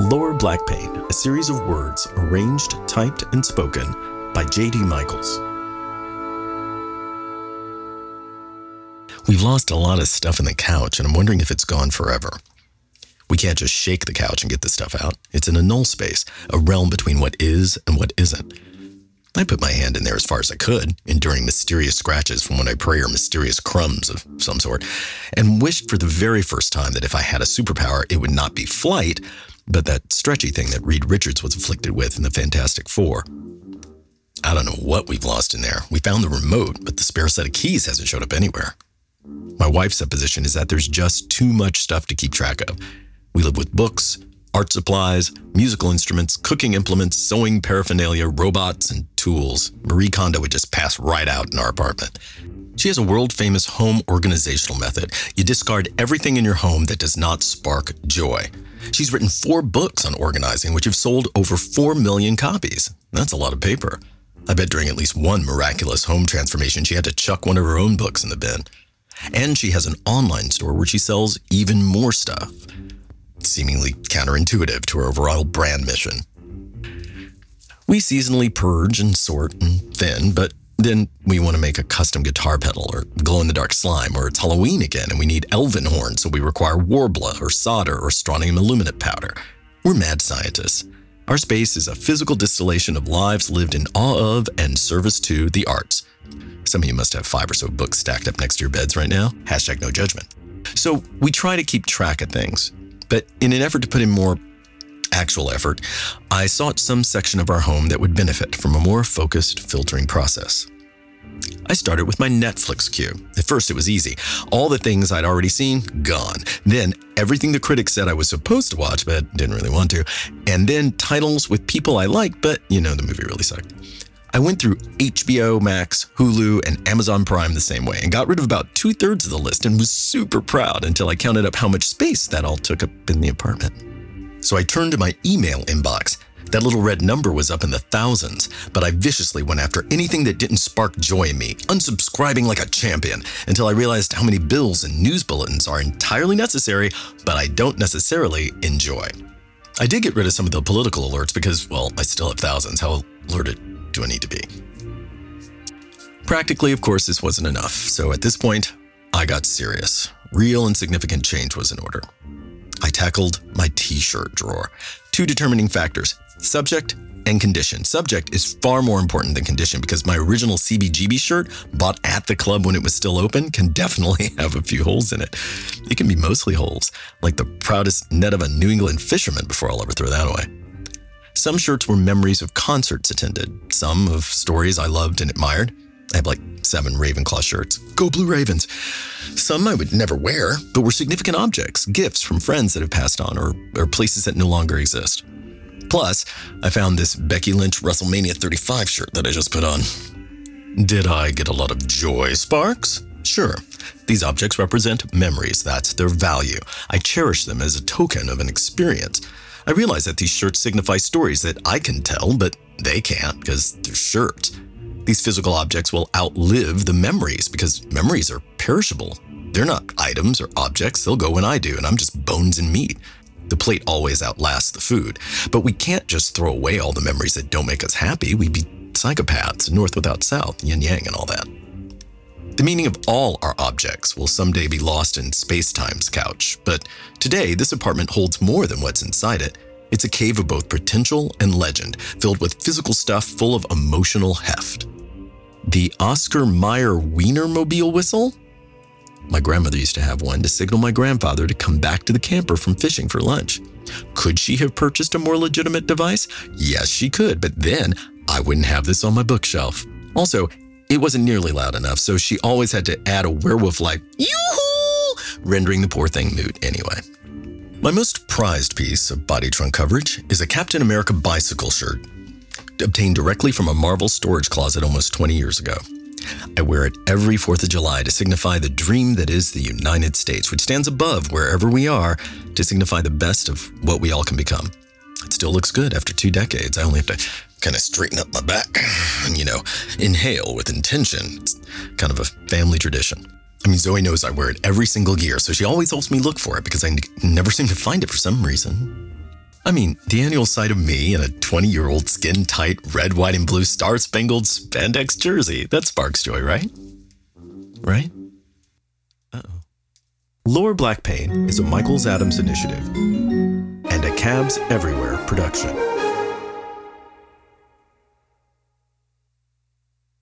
Lower Black Pain, a series of words arranged, typed, and spoken by J.D. Michaels. We've lost a lot of stuff in the couch, and I'm wondering if it's gone forever. We can't just shake the couch and get the stuff out. It's in a null space, a realm between what is and what isn't. I put my hand in there as far as I could, enduring mysterious scratches from what I pray are mysterious crumbs of some sort, and wished for the very first time that if I had a superpower, it would not be flight, but that stretchy thing that Reed Richards was afflicted with in the Fantastic Four. I don't know what we've lost in there. We found the remote, but the spare set of keys hasn't showed up anywhere. My wife's supposition is that there's just too much stuff to keep track of. We live with books, art supplies, musical instruments, cooking implements, sewing paraphernalia, robots, and tools. Marie Kondo would just pass right out in our apartment. She has a world famous home organizational method. You discard everything in your home that does not spark joy. She's written four books on organizing, which have sold over 4 million copies. That's a lot of paper. I bet during at least one miraculous home transformation, she had to chuck one of her own books in the bin. And she has an online store where she sells even more stuff seemingly counterintuitive to her overall brand mission. We seasonally purge and sort and thin, but then we want to make a custom guitar pedal or glow in the dark slime, or it's Halloween again and we need elven horn, so we require Worbla or solder or strontium aluminate powder. We're mad scientists. Our space is a physical distillation of lives lived in awe of and service to the arts. Some of you must have five or so books stacked up next to your beds right now. Hashtag no judgment. So we try to keep track of things. But in an effort to put in more actual effort, I sought some section of our home that would benefit from a more focused filtering process. I started with my Netflix queue. At first, it was easy. All the things I'd already seen, gone. Then, everything the critics said I was supposed to watch, but didn't really want to. And then, titles with people I like, but you know, the movie really sucked. I went through HBO Max, Hulu, and Amazon Prime the same way and got rid of about two thirds of the list and was super proud until I counted up how much space that all took up in the apartment. So I turned to my email inbox. That little red number was up in the thousands, but I viciously went after anything that didn't spark joy in me, unsubscribing like a champion, until I realized how many bills and news bulletins are entirely necessary, but I don't necessarily enjoy. I did get rid of some of the political alerts because, well, I still have thousands. How alerted do I need to be? Practically, of course, this wasn't enough, so at this point, I got serious. Real and significant change was in order. Tackled my t shirt drawer. Two determining factors subject and condition. Subject is far more important than condition because my original CBGB shirt, bought at the club when it was still open, can definitely have a few holes in it. It can be mostly holes, like the proudest net of a New England fisherman before I'll ever throw that away. Some shirts were memories of concerts attended, some of stories I loved and admired. I have like seven Ravenclaw shirts. Go Blue Ravens! Some I would never wear, but were significant objects, gifts from friends that have passed on, or, or places that no longer exist. Plus, I found this Becky Lynch WrestleMania 35 shirt that I just put on. Did I get a lot of joy sparks? Sure. These objects represent memories. That's their value. I cherish them as a token of an experience. I realize that these shirts signify stories that I can tell, but they can't because they're shirts. These physical objects will outlive the memories because memories are perishable. They're not items or objects, they'll go when I do, and I'm just bones and meat. The plate always outlasts the food. But we can't just throw away all the memories that don't make us happy. We'd be psychopaths, north without south, yin yang, and all that. The meaning of all our objects will someday be lost in space time's couch, but today this apartment holds more than what's inside it. It's a cave of both potential and legend, filled with physical stuff full of emotional heft. The Oscar Mayer Wienermobile whistle? My grandmother used to have one to signal my grandfather to come back to the camper from fishing for lunch. Could she have purchased a more legitimate device? Yes, she could, but then I wouldn't have this on my bookshelf. Also, it wasn't nearly loud enough, so she always had to add a werewolf like yoo-hoo, rendering the poor thing mute anyway. My most prized piece of body trunk coverage is a Captain America bicycle shirt, obtained directly from a Marvel storage closet almost 20 years ago. I wear it every 4th of July to signify the dream that is the United States, which stands above wherever we are to signify the best of what we all can become. It still looks good after two decades. I only have to kind of straighten up my back and, you know, inhale with intention. It's kind of a family tradition. I mean, Zoe knows I wear it every single year, so she always helps me look for it because I n- never seem to find it for some reason. I mean, the annual sight of me in a 20 year old skin tight red, white, and blue star spangled spandex jersey, that sparks joy, right? Right? Uh oh. Lower Black Pain is a Michaels Adams initiative and a Cabs Everywhere production.